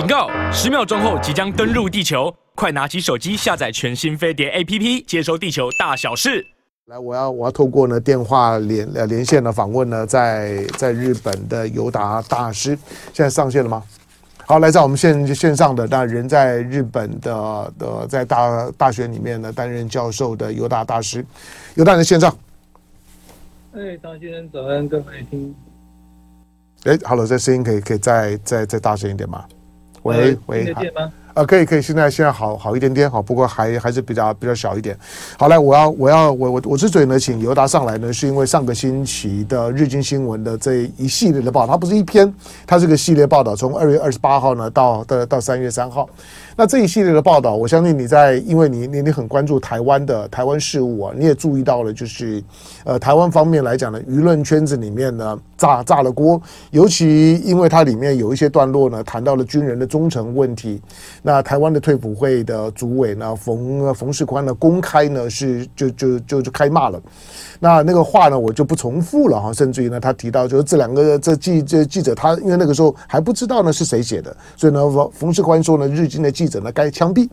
警告！十秒钟后即将登陆地球，快拿起手机下载全新飞碟 APP，接收地球大小事。来，我要我要透过呢电话连呃连线的访问呢，在在日本的尤达大师，现在上线了吗？好，来在我们线线上的，那人在日本的的在大大学里面呢担任教授的尤达大师，尤达在线上。哎，张先生早安，各位听。哎，Hello，这声音可以可以再再再大声一点吗？喂喂？啊，可以可以，现在现在好好一点点，好，不过还还是比较比较小一点。好，来，我要我要我我我之所以呢，请尤达上来呢，是因为上个星期的日经新闻的这一系列的报道，它不是一篇，它是个系列报道，从二月二十八号呢到到到三月三号。那这一系列的报道，我相信你在，因为你你你很关注台湾的台湾事务啊，你也注意到了，就是呃台湾方面来讲呢，舆论圈子里面呢炸炸了锅，尤其因为它里面有一些段落呢谈到了军人的忠诚问题。那台湾的退辅会的主委呢冯冯世宽呢公开呢是就就就就开骂了。那那个话呢我就不重复了哈，甚至于呢他提到就是这两个这记这记者他因为那个时候还不知道呢是谁写的，所以呢冯冯世宽说呢日经的记者。呢该枪毙？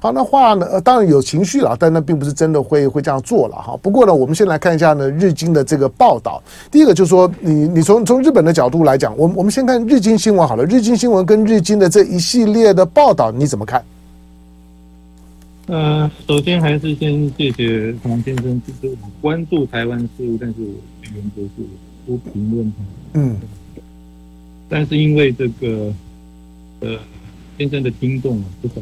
好，那话呢？呃，当然有情绪了，但那并不是真的会会这样做了哈。不过呢，我们先来看一下呢，日经的这个报道。第一个就是说，你你从从日本的角度来讲，我们我们先看日经新闻好了。日经新闻跟日经的这一系列的报道，你怎么看？呃，首先还是先谢谢黄先生，就是我关注台湾事务，但是我原则是不评论。嗯，但是因为这个，呃。先生的听众啊，不少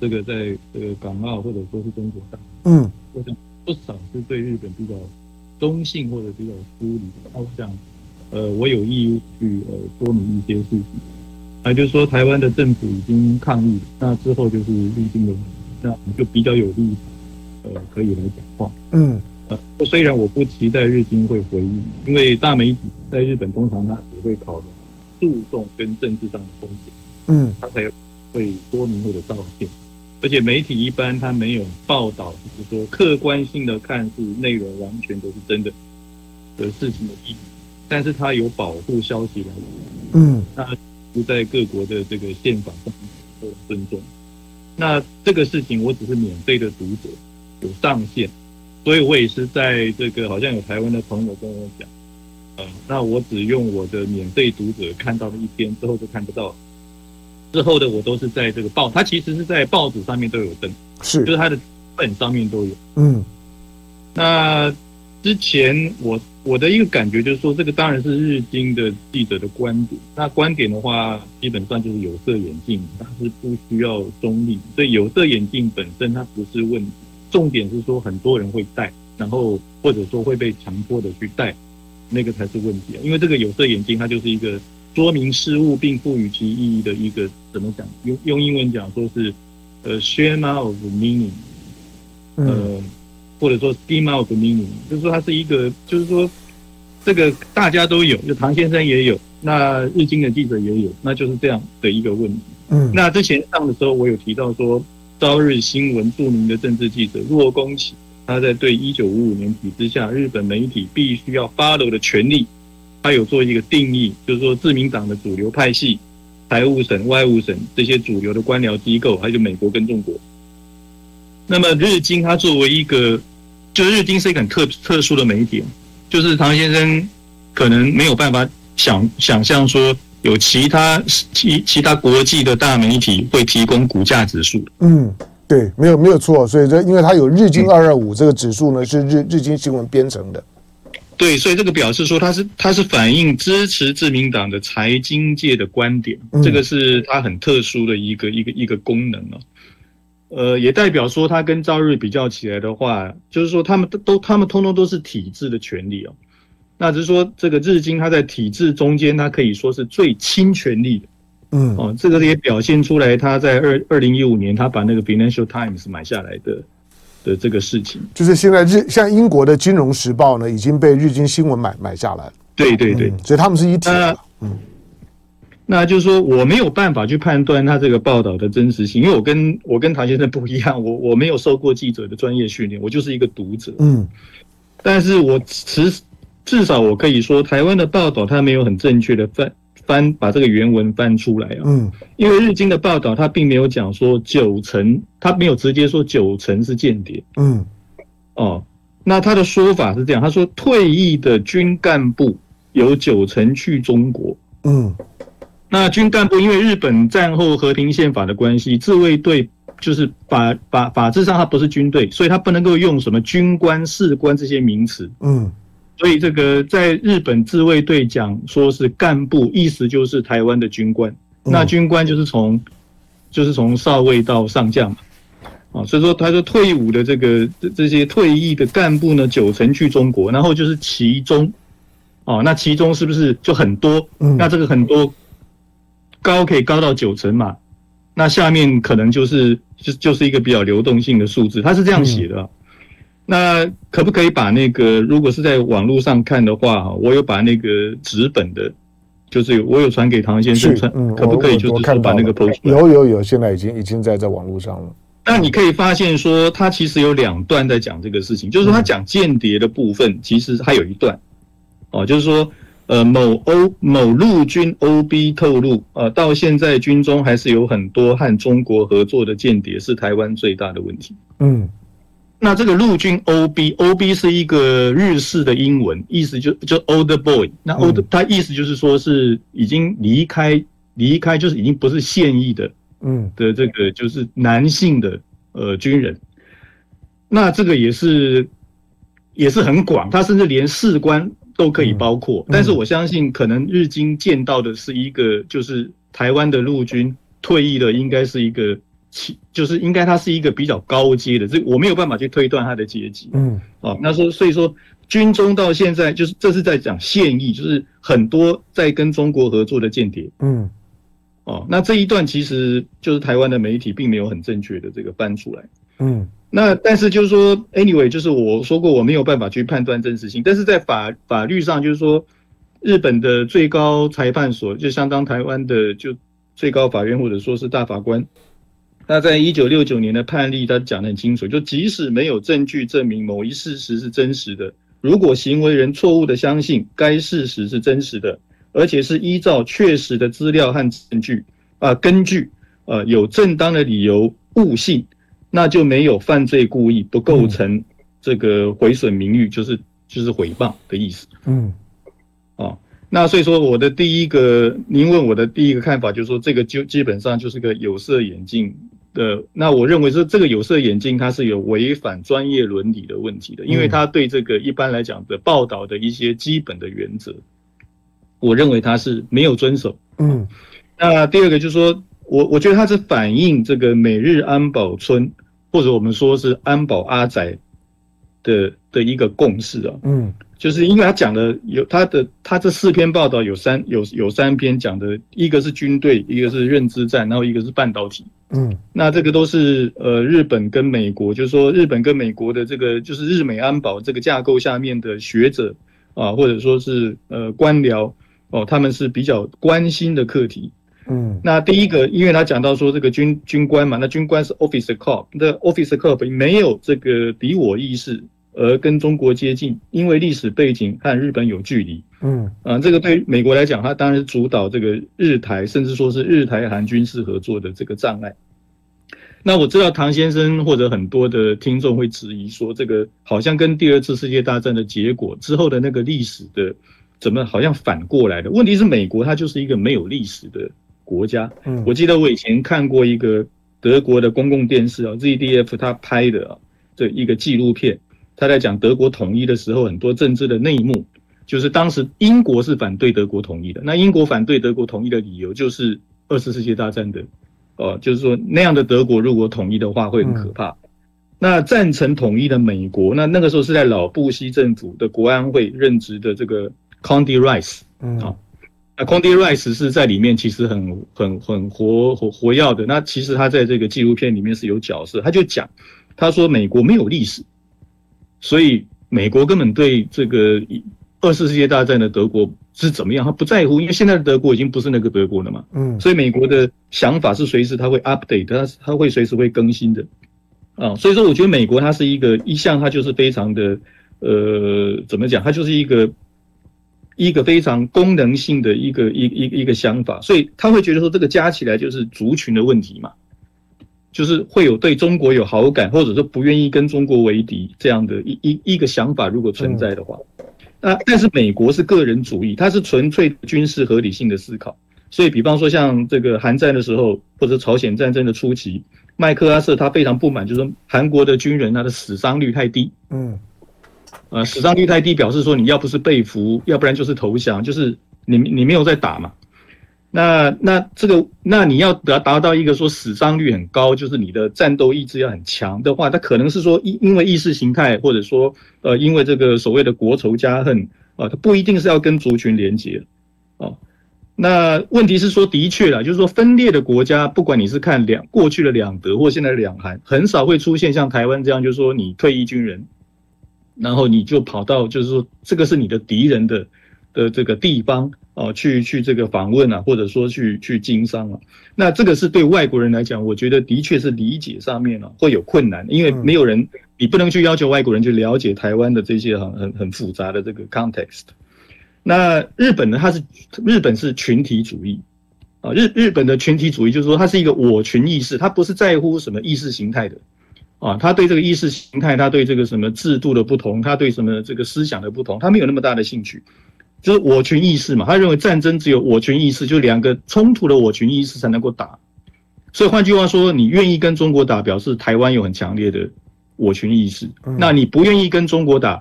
这个在这个港澳或者说是中国大陆，嗯，我想不少是对日本比较中性或者比较疏离。那我想，呃，我有义务去呃说明一些事情。啊，就是说台湾的政府已经抗议，那之后就是日经的，那我们就比较有利，呃，可以来讲话。嗯，呃，虽然我不期待日经会回应，因为大媒体在日本通常它只会考虑诉讼跟政治上的风险。嗯，它才会说明或者道歉，而且媒体一般他没有报道，就是说客观性的看是内容完全都是真的的事情的意义，但是他有保护消息来源，嗯，那不在各国的这个宪法上都有尊重，那这个事情我只是免费的读者，有上限，所以我也是在这个好像有台湾的朋友跟我讲，呃，那我只用我的免费读者看到了一篇之后就看不到。之后的我都是在这个报，它其实是在报纸上面都有登，是，就是它的本上面都有。嗯，那之前我我的一个感觉就是说，这个当然是日经的记者的观点。那观点的话，基本上就是有色眼镜，它是不需要中立，所以有色眼镜本身它不是问题。重点是说很多人会戴，然后或者说会被强迫的去戴，那个才是问题啊。因为这个有色眼镜它就是一个。说明事物并赋予其意义的一个怎么讲？用用英文讲说是呃 schema of meaning，呃或者说 schema of meaning，就是说它是一个，就是说这个大家都有，就唐先生也有，那日经的记者也有，那就是这样的一个问题。嗯，那之前上的时候我有提到说，朝日新闻著名的政治记者若宫启，他在对一九五五年体制下日本媒体必须要 follow 的权利。他有做一个定义，就是说自民党的主流派系、财务省、外务省这些主流的官僚机构，还有美国跟中国。那么日经它作为一个，就日经是一个很特特殊的媒体，就是唐先生可能没有办法想想象说有其他其其他国际的大媒体会提供股价指数。嗯，对，没有没有错，所以这因为它有日经二二五这个指数呢，是日日经新闻编成的。对，所以这个表示说，它是它是反映支持自民党的财经界的观点，这个是它很特殊的一个一个一个功能哦。呃，也代表说，它跟朝日比较起来的话，就是说他们都都他们通通都是体制的权利哦。那只是说，这个日经它在体制中间，它可以说是最亲权力的。嗯，哦，这个也表现出来，他在二二零一五年，他把那个 Financial Times 买下来的。的这个事情，就是现在日像英国的《金融时报》呢，已经被日经新闻买买下来。对对对，所以他们是一体的。嗯，那就是说我没有办法去判断他这个报道的真实性，因为我跟我跟唐先生不一样，我我没有受过记者的专业训练，我就是一个读者。嗯，但是我至至少我可以说，台湾的报道它没有很正确的反翻把这个原文翻出来啊。嗯，因为日经的报道，他并没有讲说九成，他没有直接说九成是间谍。嗯，哦，那他的说法是这样，他说退役的军干部有九成去中国。嗯，那军干部因为日本战后和平宪法的关系，自卫队就是法法法制上它不是军队，所以它不能够用什么军官、士官这些名词。嗯。所以这个在日本自卫队讲说是干部，意思就是台湾的军官。那军官就是从就是从少尉到上将嘛，啊，所以说他说退伍的这个这些退役的干部呢，九成去中国，然后就是其中，哦，那其中是不是就很多？那这个很多高可以高到九成嘛？那下面可能就是就就是一个比较流动性的数字，他是这样写的。那可不可以把那个，如果是在网络上看的话，哈，我有把那个纸本的，就是我有传给唐先生，嗯，可不可以就是说把那个 post 有有有，现在已经已经在在网络上了。那你可以发现说，他其实有两段在讲这个事情，就是说他讲间谍的部分，其实还有一段，哦，就是说，呃，某欧某陆军 OB 透露，呃，到现在军中还是有很多和中国合作的间谍，是台湾最大的问题。嗯。那这个陆军 OB，OB 是一个日式的英文，意思就就 old boy。那 old，他意思就是说是已经离开，离开就是已经不是现役的，嗯的这个就是男性的呃军人。那这个也是也是很广，他甚至连士官都可以包括。但是我相信，可能日经见到的是一个，就是台湾的陆军退役的，应该是一个。其就是应该他是一个比较高阶的，这我没有办法去推断他的阶级。嗯，哦，那说所以说军中到现在就是这是在讲现役，就是很多在跟中国合作的间谍。嗯，哦，那这一段其实就是台湾的媒体并没有很正确的这个搬出来。嗯，那但是就是说，anyway，就是我说过我没有办法去判断真实性，但是在法法律上就是说，日本的最高裁判所就相当台湾的就最高法院或者说是大法官。那在一九六九年的判例，他讲得很清楚，就即使没有证据证明某一事实是真实的，如果行为人错误的相信该事实是真实的，而且是依照确实的资料和证据啊根据，呃有正当的理由误信，那就没有犯罪故意，不构成这个毁损名誉，就是就是诽谤的意思。嗯，啊，那所以说我的第一个，您问我的第一个看法，就是说这个就基本上就是个有色眼镜。的那我认为是这个有色眼镜，它是有违反专业伦理的问题的，因为它对这个一般来讲的报道的一些基本的原则，我认为它是没有遵守。嗯，那第二个就是说我我觉得它是反映这个美日安保村，或者我们说是安保阿宅的的一个共识啊。嗯。就是因为他讲的有他的他这四篇报道有三有有三篇讲的，一个是军队，一个是认知战，然后一个是半导体。嗯，那这个都是呃日本跟美国，就是说日本跟美国的这个就是日美安保这个架构下面的学者啊，或者说是呃官僚哦，他们是比较关心的课题。嗯，那第一个，因为他讲到说这个军军官嘛，那军官是 officer corps，那 officer corps 没有这个敌我意识。而跟中国接近，因为历史背景和日本有距离，嗯，啊，这个对美国来讲，它当然是主导这个日台，甚至说是日台韩军事合作的这个障碍。那我知道唐先生或者很多的听众会质疑说，这个好像跟第二次世界大战的结果之后的那个历史的怎么好像反过来的？问题是美国它就是一个没有历史的国家。嗯，我记得我以前看过一个德国的公共电视啊，ZDF 他拍的啊，这一个纪录片。他在讲德国统一的时候，很多政治的内幕，就是当时英国是反对德国统一的。那英国反对德国统一的理由就是二次世界大战的，哦，就是说那样的德国如果统一的话会很可怕。那赞成统一的美国，那那个时候是在老布希政府的国安会任职的这个 Condi Rice，嗯，好，那 Condi Rice 是在里面其实很很很活活活跃的。那其实他在这个纪录片里面是有角色，他就讲，他说美国没有历史。所以美国根本对这个二次世界大战的德国是怎么样，他不在乎，因为现在的德国已经不是那个德国了嘛。嗯，所以美国的想法是随时他会 update，他他会随时会更新的。啊，所以说我觉得美国它是一个一向它就是非常的呃，怎么讲，它就是一个一个非常功能性的一个一一一个想法，所以他会觉得说这个加起来就是族群的问题嘛，就是会有对中国有好感，或者说不愿意跟中国为敌这样的一一一个想法，如果存在的话，那但是美国是个人主义，它是纯粹军事合理性的思考，所以比方说像这个韩战的时候，或者朝鲜战争的初期，麦克阿瑟他非常不满，就是说韩国的军人他的死伤率太低，嗯。呃，死伤率太低，表示说你要不是被俘，要不然就是投降，就是你你没有在打嘛。那那这个，那你要达达到一个说死伤率很高，就是你的战斗意志要很强的话，它可能是说因因为意识形态，或者说呃因为这个所谓的国仇家恨啊，它不一定是要跟族群连接哦。那问题是说，的确啦，就是说分裂的国家，不管你是看两过去的两德或现在的两韩，很少会出现像台湾这样，就是说你退役军人。然后你就跑到，就是说，这个是你的敌人的的这个地方啊，去去这个访问啊，或者说去去经商啊。那这个是对外国人来讲，我觉得的确是理解上面啊会有困难，因为没有人，你不能去要求外国人去了解台湾的这些很很很复杂的这个 context。那日本呢，它是日本是群体主义啊，日日本的群体主义就是说，它是一个我群意识，它不是在乎什么意识形态的。啊，他对这个意识形态，他对这个什么制度的不同，他对什么这个思想的不同，他没有那么大的兴趣，就是我群意识嘛。他认为战争只有我群意识，就两个冲突的我群意识才能够打。所以换句话说，你愿意跟中国打，表示台湾有很强烈的我群意识。那你不愿意跟中国打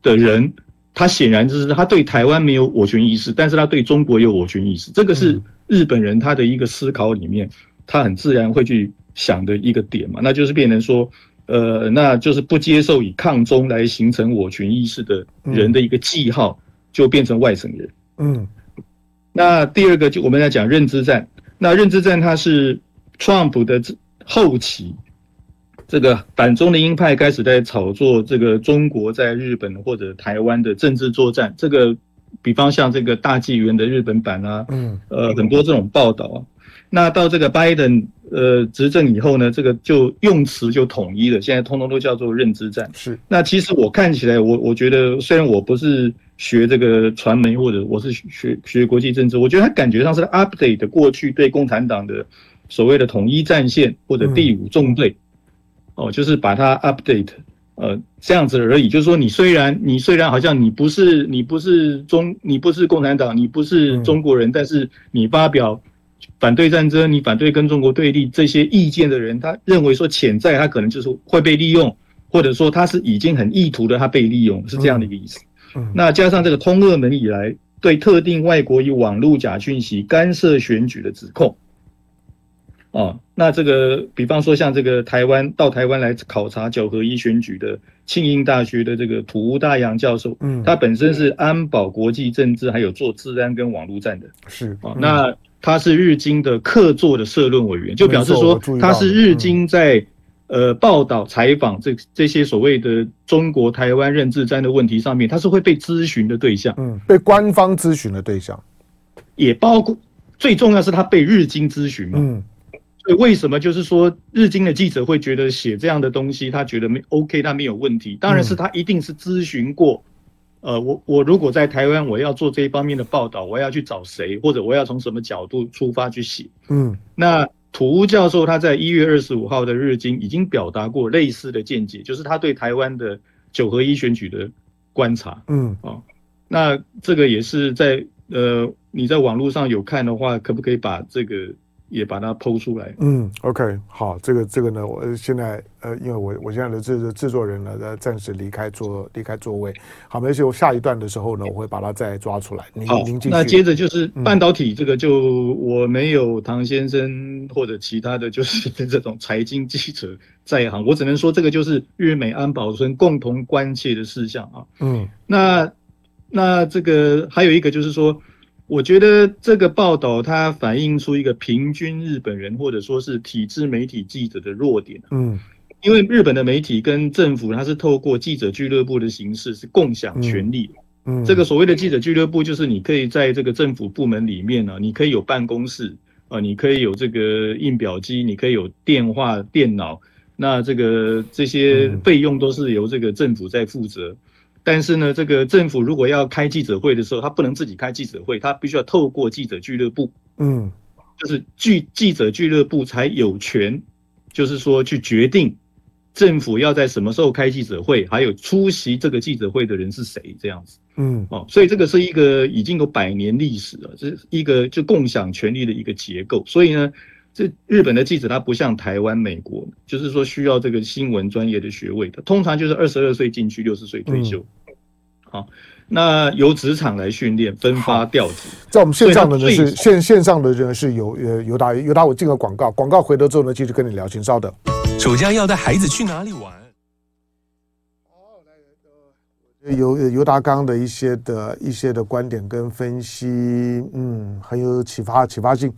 的人，他显然就是他对台湾没有我群意识，但是他对中国有我群意识。这个是日本人他的一个思考里面，他很自然会去。想的一个点嘛，那就是变成说，呃，那就是不接受以抗中来形成我群意识的人的一个记号，就变成外省人。嗯，那第二个就我们来讲认知战，那认知战它是 Trump 的后期，这个反中的鹰派开始在炒作这个中国在日本或者台湾的政治作战，这个比方像这个大纪元的日本版啊，嗯，呃，很多这种报道啊。那到这个拜登呃执政以后呢，这个就用词就统一了，现在通通都叫做认知战。是。那其实我看起来，我我觉得虽然我不是学这个传媒或者我是学学国际政治，我觉得他感觉上是 update 过去对共产党的所谓的统一战线或者第五纵队，哦，就是把它 update，呃，这样子而已。就是说，你虽然你虽然好像你不是你不是中你不是共产党，你不是中国人，但是你发表。反对战争，你反对跟中国对立这些意见的人，他认为说潜在他可能就是会被利用，或者说他是已经很意图的他被利用，是这样的一个意思。那加上这个通俄门以来对特定外国以网络假讯息干涉选举的指控，啊，那这个比方说像这个台湾到台湾来考察九合一选举的庆应大学的这个土屋大洋教授，嗯，他本身是安保国际政治还有做治安跟网络战的，是啊，那。他是日经的客座的社论委员，就表示说他是日经在呃报道采访这这些所谓的中国台湾认知战的问题上面，他是会被咨询的对象，嗯，被官方咨询的对象，也包括最重要是他被日经咨询嘛，嗯，所以为什么就是说日经的记者会觉得写这样的东西，他觉得没 OK，他没有问题，当然是他一定是咨询过。呃，我我如果在台湾，我要做这一方面的报道，我要去找谁，或者我要从什么角度出发去写？嗯，那土屋教授他在一月二十五号的日经已经表达过类似的见解，就是他对台湾的九合一选举的观察。嗯，哦，那这个也是在呃，你在网络上有看的话，可不可以把这个？也把它剖出来。嗯，OK，好，这个这个呢，我现在呃，因为我我现在的这个制作人呢，呃，暂时离开座离开座位。好，没事，我下一段的时候呢，我会把它再抓出来。您好，您继续。那接着就是半导体这个，就我没有唐先生或者其他的就是这种财经记者在行，我只能说这个就是日美安保村共同关切的事项啊。嗯，那那这个还有一个就是说。我觉得这个报道它反映出一个平均日本人或者说是体制媒体记者的弱点。嗯，因为日本的媒体跟政府它是透过记者俱乐部的形式是共享权力。嗯，这个所谓的记者俱乐部就是你可以在这个政府部门里面呢，你可以有办公室啊，你可以有这个印表机，你可以有电话、电脑，那这个这些费用都是由这个政府在负责。但是呢，这个政府如果要开记者会的时候，他不能自己开记者会，他必须要透过记者俱乐部，嗯，就是记记者俱乐部才有权，就是说去决定政府要在什么时候开记者会，还有出席这个记者会的人是谁，这样子，嗯，哦，所以这个是一个已经有百年历史了，这是一个就共享权力的一个结构，所以呢。这日本的记者他不像台湾、美国，就是说需要这个新闻专业的学位的，通常就是二十二岁进去，六十岁退休。好，那由职场来训练，分发调职。在我们线上的呢是线线上的人是有呃尤达尤达，我进个广告，广告回头之后呢继续跟你聊，请稍等。暑假要带孩子去哪里玩？哦，来尤尤达刚的一些的一些的观点跟分析，嗯，很有启发启发性。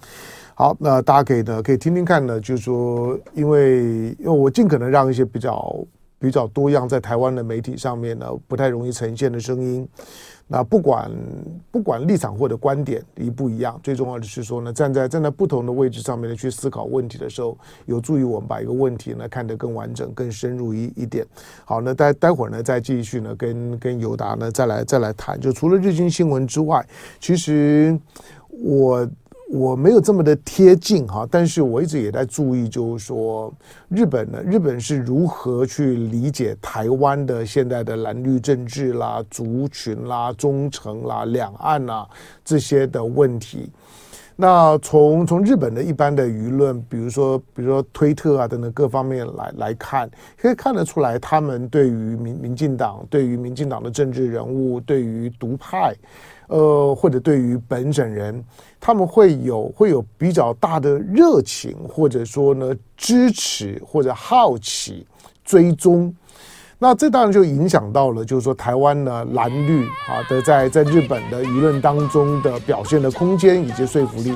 好，那大家可以呢，可以听听看呢，就是说，因为因为我尽可能让一些比较比较多样在台湾的媒体上面呢，不太容易呈现的声音，那不管不管立场或者观点一不一样，最重要的是说呢，站在站在不同的位置上面呢去思考问题的时候，有助于我们把一个问题呢看得更完整、更深入一一点。好，那待待会儿呢再继续呢跟跟尤达呢再来再来谈，就除了日经新闻之外，其实我。我没有这么的贴近哈，但是我一直也在注意，就是说日本呢，日本是如何去理解台湾的现在的蓝绿政治啦、族群啦、忠诚啦、两岸啦这些的问题。那从从日本的一般的舆论，比如说比如说推特啊等等各方面来来看，可以看得出来，他们对于民民进党、对于民进党的政治人物、对于独派。呃，或者对于本省人，他们会有会有比较大的热情，或者说呢支持或者好奇追踪，那这当然就影响到了，就是说台湾呢蓝绿啊的在在日本的舆论当中的表现的空间以及说服力。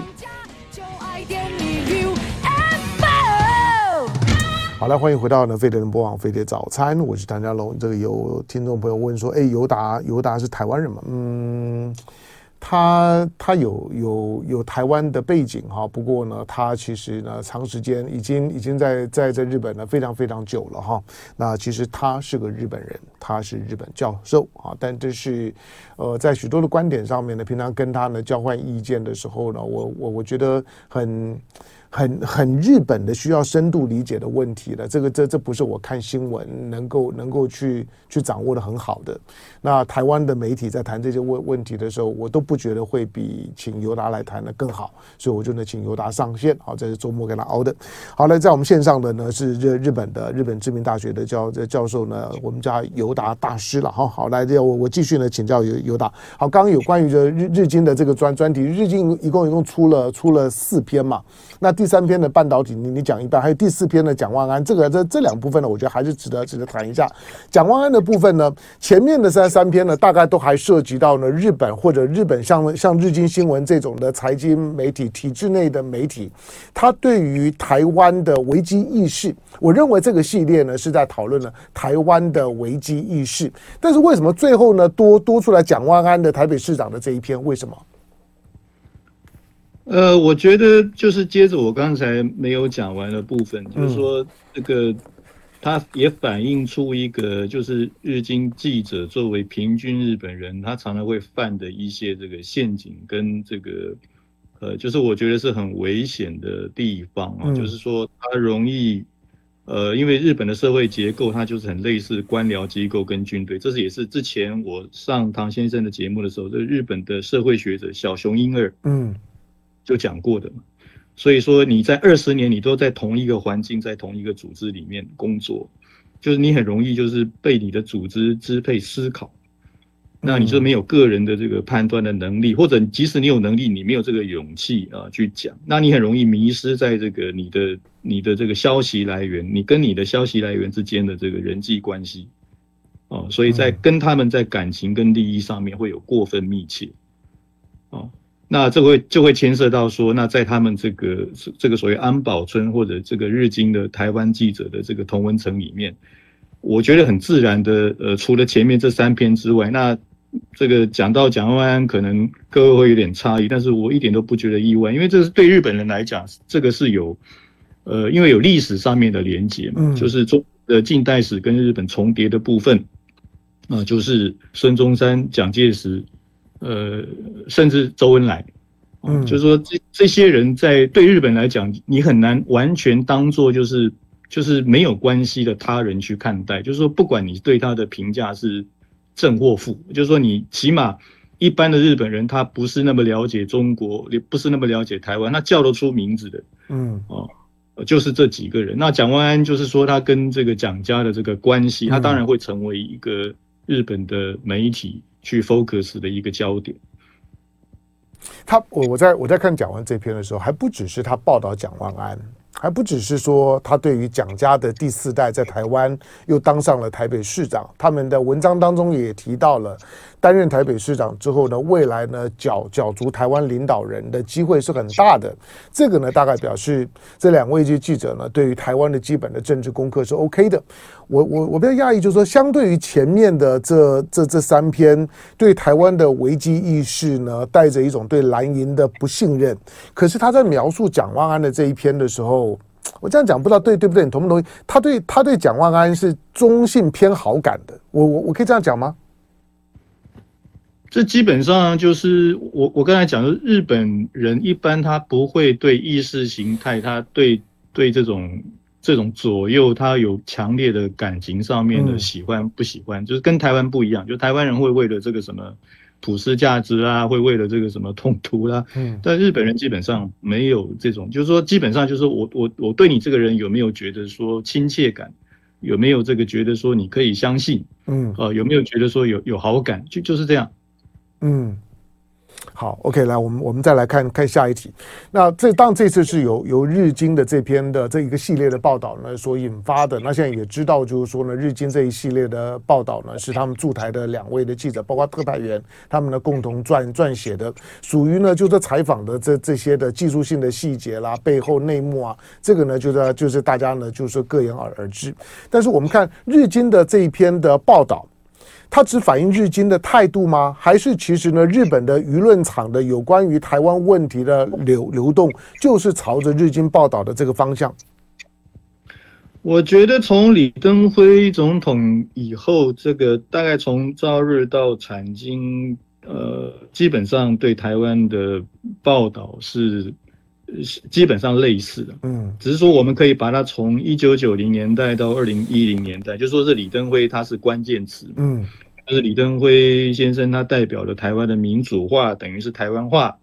好了，欢迎回到呢飞碟人播网飞碟早餐，我是唐家龙。这个有听众朋友问说，哎，尤达尤达是台湾人吗？嗯，他他有有有台湾的背景哈，不过呢，他其实呢长时间已经已经在在在日本呢非常非常久了哈。那其实他是个日本人，他是日本教授啊，但这是呃在许多的观点上面呢，平常跟他呢交换意见的时候呢，我我我觉得很。很很日本的需要深度理解的问题了，这个这这不是我看新闻能够能够去去掌握的很好的。那台湾的媒体在谈这些问问题的时候，我都不觉得会比请尤达来谈的更好，所以我就呢请尤达上线。好，这是周末给他熬的。好了，在我们线上的呢是日日本的日本知名大学的教教授呢，我们叫尤达大师了。好好来，这我我继续呢请教尤尤达。好，刚刚有关于这日日经的这个专专题，日经一共一共出了出了四篇嘛，那第。第三篇的半导体，你你讲一半，还有第四篇的蒋万安，这个这这两部分呢，我觉得还是值得值得谈一下。蒋万安的部分呢，前面的三三篇呢，大概都还涉及到呢日本或者日本像像日经新闻这种的财经媒体体制内的媒体，他对于台湾的危机意识，我认为这个系列呢是在讨论了台湾的危机意识。但是为什么最后呢多多出来蒋万安的台北市长的这一篇？为什么？呃，我觉得就是接着我刚才没有讲完的部分，就是说这个，它也反映出一个，就是日经记者作为平均日本人，他常常会犯的一些这个陷阱跟这个，呃，就是我觉得是很危险的地方啊，就是说他容易，呃，因为日本的社会结构它就是很类似官僚机构跟军队，这是也是之前我上唐先生的节目的时候，这日本的社会学者小熊英二，嗯。就讲过的嘛，所以说你在二十年你都在同一个环境，在同一个组织里面工作，就是你很容易就是被你的组织支配思考，那你就没有个人的这个判断的能力，或者即使你有能力，你没有这个勇气啊去讲，那你很容易迷失在这个你的你的这个消息来源，你跟你的消息来源之间的这个人际关系，哦，所以在跟他们在感情跟利益上面会有过分密切，哦。那这会就会牵涉到说，那在他们这个这个所谓安保村或者这个日经的台湾记者的这个同文层里面，我觉得很自然的，呃，除了前面这三篇之外，那这个讲到蒋万安，可能各位会有点诧异，但是我一点都不觉得意外，因为这是对日本人来讲，这个是有，呃，因为有历史上面的连结嘛，就是中呃近代史跟日本重叠的部分。啊、呃，就是孙中山、蒋介石，呃，甚至周恩来，嗯，就是说这这些人在对日本来讲，你很难完全当做就是就是没有关系的他人去看待，就是说不管你对他的评价是正或负，就是说你起码一般的日本人他不是那么了解中国，也不是那么了解台湾，他叫得出名字的，嗯，哦。就是这几个人。那蒋万安就是说，他跟这个蒋家的这个关系，他当然会成为一个日本的媒体去 focus 的一个焦点。他，我我在我在看蒋万这篇的时候，还不只是他报道蒋万安。还不只是说他对于蒋家的第四代在台湾又当上了台北市长，他们的文章当中也提到了担任台北市长之后呢，未来呢角角逐台湾领导人的机会是很大的。这个呢大概表示这两位记记者呢对于台湾的基本的政治功课是 OK 的。我我我比较讶异，就是说相对于前面的这这这三篇对台湾的危机意识呢，带着一种对蓝营的不信任，可是他在描述蒋万安的这一篇的时候。我这样讲不知道对对不对？你同不同意？他对他对蒋万安是中性偏好感的。我我我可以这样讲吗？这基本上就是我我刚才讲的，日本人一般他不会对意识形态，他对对这种这种左右，他有强烈的感情上面的喜欢不喜欢，就是跟台湾不一样。就台湾人会为了这个什么。普世价值啊，会为了这个什么冲突啦，嗯，但日本人基本上没有这种，就是说基本上就是我我我对你这个人有没有觉得说亲切感，有没有这个觉得说你可以相信，嗯，呃，有没有觉得说有有好感，就就是这样，嗯。好，OK，来，我们我们再来看看下一题。那这当这次是由由日经的这篇的这一个系列的报道呢所引发的。那现在也知道，就是说呢，日经这一系列的报道呢，是他们驻台的两位的记者，包括特派员，他们呢共同撰撰写的，属于呢就是采访的这这些的技术性的细节啦，背后内幕啊，这个呢就是就是大家呢就是各言而而知。但是我们看日经的这一篇的报道。它只反映日经的态度吗？还是其实呢，日本的舆论场的有关于台湾问题的流流动，就是朝着日经报道的这个方向？我觉得从李登辉总统以后，这个大概从朝日到产经，呃，基本上对台湾的报道是基本上类似的。嗯，只是说我们可以把它从一九九零年代到二零一零年代，就说是李登辉他是关键词。嗯。就是李登辉先生，他代表了台湾的民主化，等于是台湾化。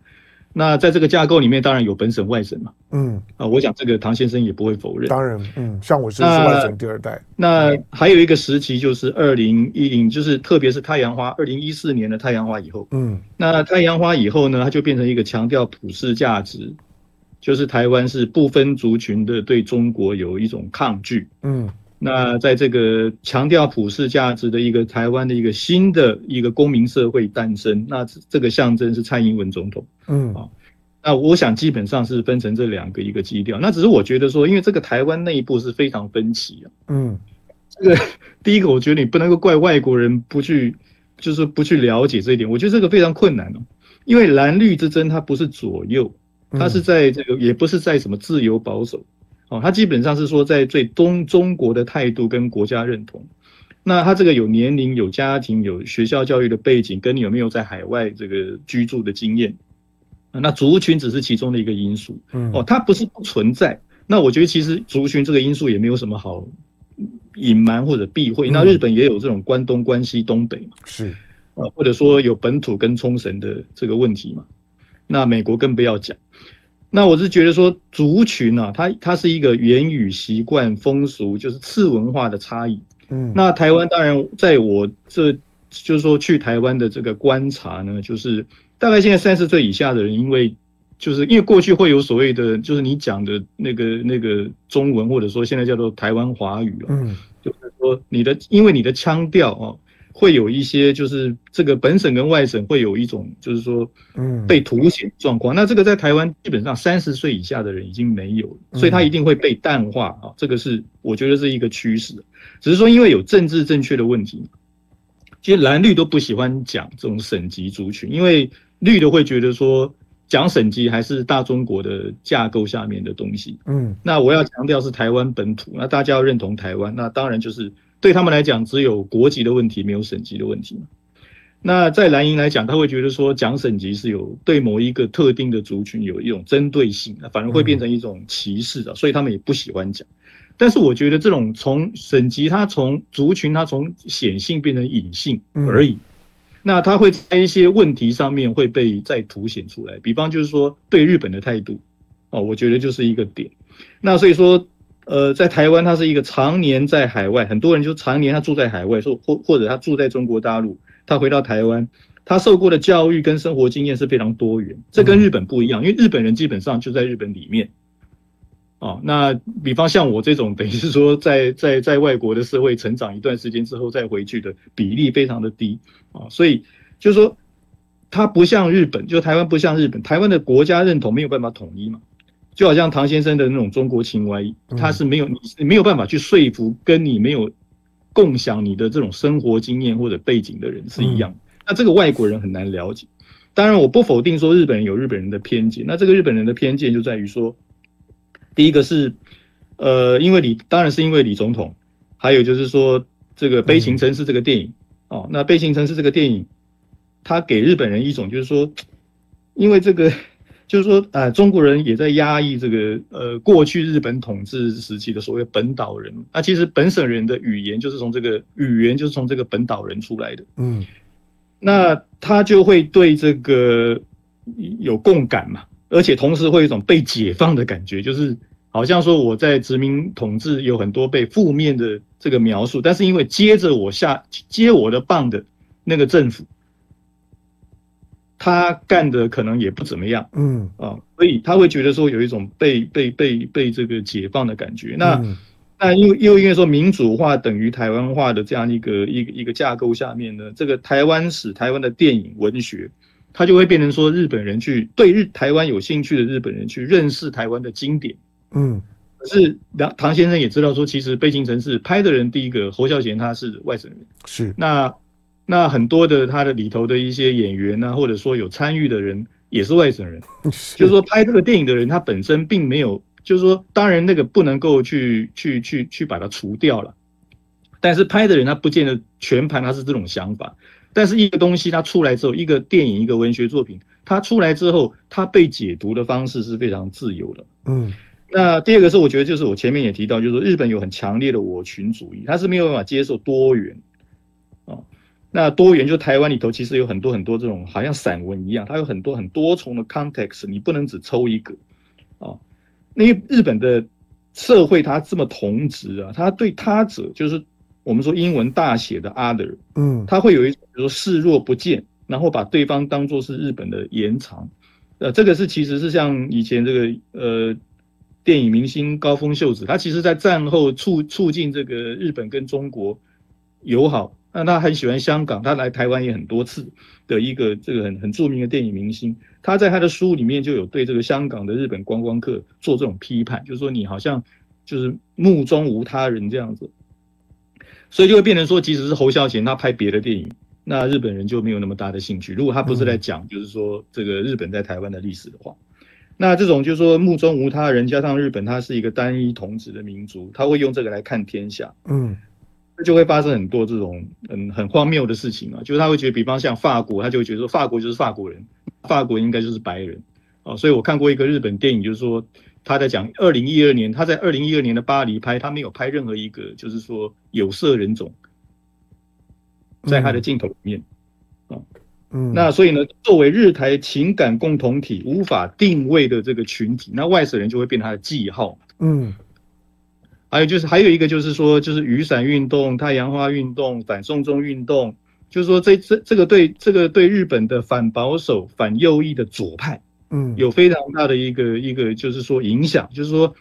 那在这个架构里面，当然有本省外省嘛。嗯啊，我想这个唐先生也不会否认。当然，嗯，像我是外省第二代。那还有一个时期，就是二零一零，就是特别是太阳花，二零一四年的太阳花以后。嗯，那太阳花以后呢，它就变成一个强调普世价值，就是台湾是不分族群的，对中国有一种抗拒。嗯。那在这个强调普世价值的一个台湾的一个新的一个公民社会诞生，那这个象征是蔡英文总统，嗯啊，那我想基本上是分成这两个一个基调。那只是我觉得说，因为这个台湾内部是非常分歧啊，嗯，这个第一个我觉得你不能够怪外国人不去，就是不去了解这一点，我觉得这个非常困难哦，因为蓝绿之争它不是左右，它是在这个也不是在什么自由保守。哦，他基本上是说在最东中国的态度跟国家认同，那他这个有年龄、有家庭、有学校教育的背景，跟你有没有在海外这个居住的经验，那族群只是其中的一个因素。哦，它不是不存在。那我觉得其实族群这个因素也没有什么好隐瞒或者避讳。那日本也有这种关东、关西、东北嘛，是啊，或者说有本土跟冲绳的这个问题嘛。那美国更不要讲。那我是觉得说族群啊，它它是一个言语习惯风俗，就是次文化的差异。嗯，那台湾当然在我这就是说去台湾的这个观察呢，就是大概现在三十岁以下的人，因为就是因为过去会有所谓的，就是你讲的那个那个中文，或者说现在叫做台湾华语啊，嗯，就是说你的因为你的腔调啊。会有一些，就是这个本省跟外省会有一种，就是说，嗯，被凸显状况。那这个在台湾基本上三十岁以下的人已经没有了，所以他一定会被淡化啊。这个是我觉得是一个趋势，只是说因为有政治正确的问题，其实蓝绿都不喜欢讲这种省级族群，因为绿的会觉得说讲省级还是大中国的架构下面的东西。嗯，那我要强调是台湾本土，那大家要认同台湾，那当然就是。对他们来讲，只有国籍的问题，没有省级的问题。那在蓝营来讲，他会觉得说讲省级是有对某一个特定的族群有一种针对性，反而会变成一种歧视啊，所以他们也不喜欢讲。但是我觉得这种从省级，它从族群，它从显性变成隐性而已。那它会在一些问题上面会被再凸显出来，比方就是说对日本的态度，哦，我觉得就是一个点。那所以说，呃，在台湾，他是一个常年在海外，很多人就常年他住在海外，说或或者他住在中国大陆。他回到台湾，他受过的教育跟生活经验是非常多元，这跟日本不一样，因为日本人基本上就在日本里面。哦，那比方像我这种，等于是说在在在外国的社会成长一段时间之后再回去的比例非常的低啊，所以就是说，他不像日本，就台湾不像日本，台湾的国家认同没有办法统一嘛，就好像唐先生的那种中国情怀，他是没有你没有办法去说服跟你没有。共享你的这种生活经验或者背景的人是一样，嗯，那这个外国人很难了解。当然，我不否定说日本人有日本人的偏见。那这个日本人的偏见就在于说，第一个是，呃，因为李，当然是因为李总统，还有就是说这个《悲情城市》这个电影，嗯，哦，那《悲情城市》这个电影，它给日本人一种就是说，因为这个。就是说，呃，中国人也在压抑这个，呃，过去日本统治时期的所谓本岛人。那其实本省人的语言就是从这个语言就是从这个本岛人出来的。嗯，那他就会对这个有共感嘛，而且同时会有一种被解放的感觉，就是好像说我在殖民统治有很多被负面的这个描述，但是因为接着我下接我的棒的那个政府。他干的可能也不怎么样，嗯。啊，所以他会觉得说有一种被被被被这个解放的感觉。那那又又因为说民主化等于台湾化的这样一个一个一个架构下面呢，这个台湾史、台湾的电影文学，它就会变成说日本人去对日台湾有兴趣的日本人去认识台湾的经典，嗯，可是唐唐先生也知道说，其实《悲情城市》拍的人第一个侯孝贤他是外省人，是。那。那很多的他的里头的一些演员呢、啊，或者说有参与的人也是外省人，就是说拍这个电影的人，他本身并没有，就是说当然那个不能够去去去去把它除掉了，但是拍的人他不见得全盘他是这种想法，但是一个东西它出来之后，一个电影一个文学作品，它出来之后，它被解读的方式是非常自由的。嗯，那第二个是我觉得就是我前面也提到，就是说日本有很强烈的我群主义，他是没有办法接受多元。那多元就台湾里头其实有很多很多这种好像散文一样，它有很多很多重的 context，你不能只抽一个啊。那日本的社会它这么同质啊，它对他者就是我们说英文大写的 other，嗯，它会有一种比如说视若不见，然后把对方当做是日本的延长。呃，这个是其实是像以前这个呃电影明星高峰秀子，他其实在战后促促进这个日本跟中国友好。那他很喜欢香港，他来台湾也很多次的一个这个很很著名的电影明星，他在他的书里面就有对这个香港的日本观光客做这种批判，就是说你好像就是目中无他人这样子，所以就会变成说，即使是侯孝贤他拍别的电影，那日本人就没有那么大的兴趣。如果他不是在讲就是说这个日本在台湾的历史的话，那这种就是说目中无他人，加上日本它是一个单一统治的民族，他会用这个来看天下，嗯。就会发生很多这种嗯很荒谬的事情啊，就是他会觉得，比方像法国，他就会觉得说法国就是法国人，法国应该就是白人啊。所以我看过一个日本电影，就是说他在讲二零一二年，他在二零一二年的巴黎拍，他没有拍任何一个就是说有色人种在他的镜头里面啊。嗯，那所以呢，作为日台情感共同体无法定位的这个群体，那外省人就会变他的记号。嗯。还有就是，还有一个就是说，就是雨伞运动、太阳花运动、反送中运动，就是说这这这个对这个对日本的反保守、反右翼的左派，嗯，有非常大的一个一个就是说影响。就是说，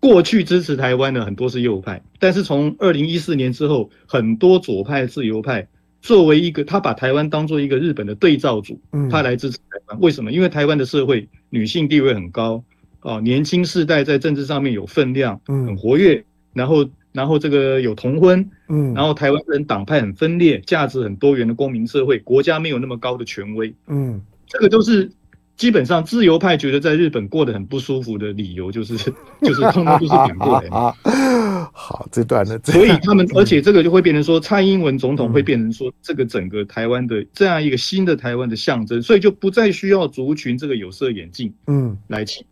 过去支持台湾的很多是右派，但是从二零一四年之后，很多左派、自由派作为一个，他把台湾当做一个日本的对照组，嗯，他来支持台湾。为什么？因为台湾的社会女性地位很高。哦，年轻世代在政治上面有分量，嗯，很活跃，然后，然后这个有同婚，嗯，然后台湾人党派很分裂，价值很多元的公民社会，国家没有那么高的权威，嗯，这个都是基本上自由派觉得在日本过得很不舒服的理由，就是 就是通通都是反过来的。好，这段呢，所以他们，而且这个就会变成说，蔡英文总统会变成说，这个整个台湾的这样一个新的台湾的象征，所以就不再需要族群这个有色眼镜，嗯，来起。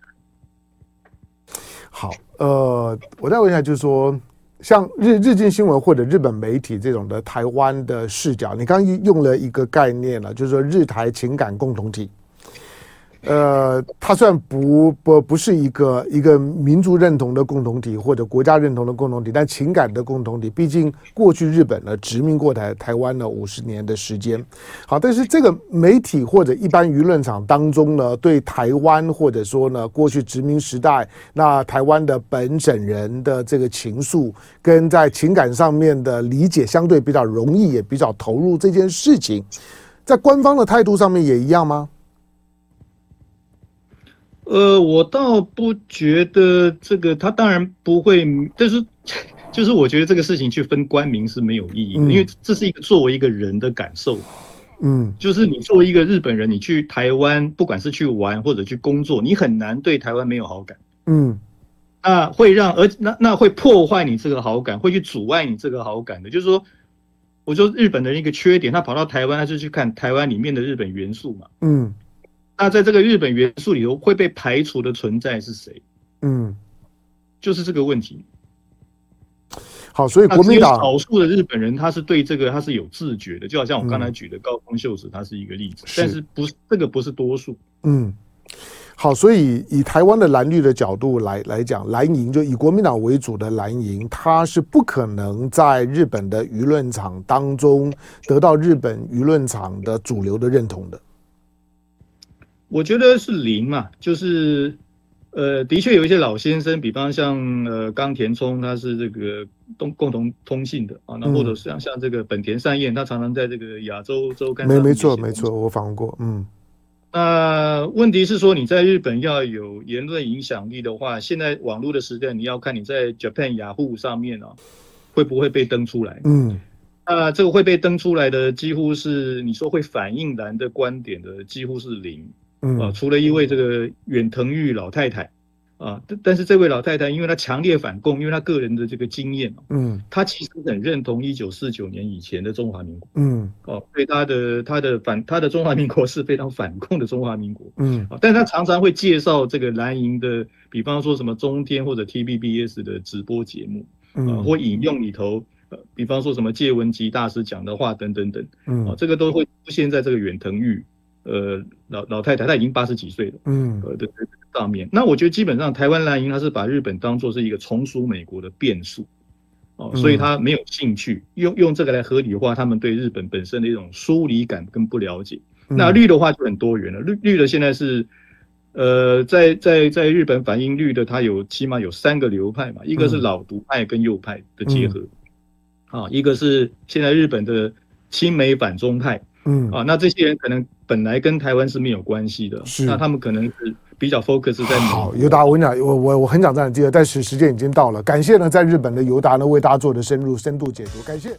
好，呃，我再问一下，就是说，像日日经新闻或者日本媒体这种的台湾的视角，你刚用了一个概念了，就是说日台情感共同体。呃，它虽然不不不是一个一个民族认同的共同体或者国家认同的共同体，但情感的共同体，毕竟过去日本呢殖民过台台湾呢五十年的时间。好，但是这个媒体或者一般舆论场当中呢，对台湾或者说呢过去殖民时代那台湾的本省人的这个情愫，跟在情感上面的理解相对比较容易，也比较投入这件事情，在官方的态度上面也一样吗？呃，我倒不觉得这个，他当然不会，但是就是我觉得这个事情去分官民是没有意义的，嗯、因为这是一个作为一个人的感受，嗯，就是你作为一个日本人，你去台湾，不管是去玩或者去工作，你很难对台湾没有好感，嗯，那会让而那那会破坏你这个好感，会去阻碍你这个好感的，就是说，我说日本的一个缺点，他跑到台湾，他就去看台湾里面的日本元素嘛，嗯。那在这个日本元素里头会被排除的存在是谁？嗯，就是这个问题。好，所以国民党少数的日本人他是对这个他是有自觉的，就好像我刚才举的高峰秀子，他是一个例子。嗯、但是不是这个不是多数？嗯，好，所以以台湾的蓝绿的角度来来讲，蓝营就以国民党为主的蓝营，他是不可能在日本的舆论场当中得到日本舆论场的主流的认同的。我觉得是零嘛，就是，呃，的确有一些老先生，比方像呃冈田充，他是这个共共同通信的啊，那或者像像这个本田善彦，他常常在这个亚洲周刊。没没错没错，我访问过，嗯。那问题是说你在日本要有言论影响力的话，现在网络的时代，你要看你在 Japan Yahoo 上面啊，会不会被登出来？嗯。那这个会被登出来的，几乎是你说会反映蓝的观点的，几乎是零。嗯。啊，除了一位这个远藤玉老太太，啊，但但是这位老太太，因为她强烈反共，因为她个人的这个经验，嗯，她其实很认同一九四九年以前的中华民国，嗯，哦，对她的她的反她的中华民国是非常反共的中华民国，嗯，啊，但她常常会介绍这个蓝营的，比方说什么中天或者 TBBS 的直播节目，啊，或引用里头，呃，比方说什么介文吉大师讲的话等等等，嗯，啊，这个都会出现在这个远藤裕。呃，老老太太她已经八十几岁了，嗯，呃的上面，那我觉得基本上台湾蓝营他是把日本当做是一个从属美国的变数，哦，所以他没有兴趣用用这个来合理化他们对日本本身的一种疏离感跟不了解。那绿的话就很多元了，绿绿的现在是，呃，在在在日本反映绿的，它有起码有三个流派嘛，一个是老独派跟右派的结合，啊，一个是现在日本的亲美反中派。嗯。啊，那这些人可能本来跟台湾是没有关系的，是。那他们可能是比较 focus 在好尤达，我跟你讲，我我我很想这样接，但是时间已经到了，感谢呢在日本的尤达呢为大家做的深入深度解读，感谢。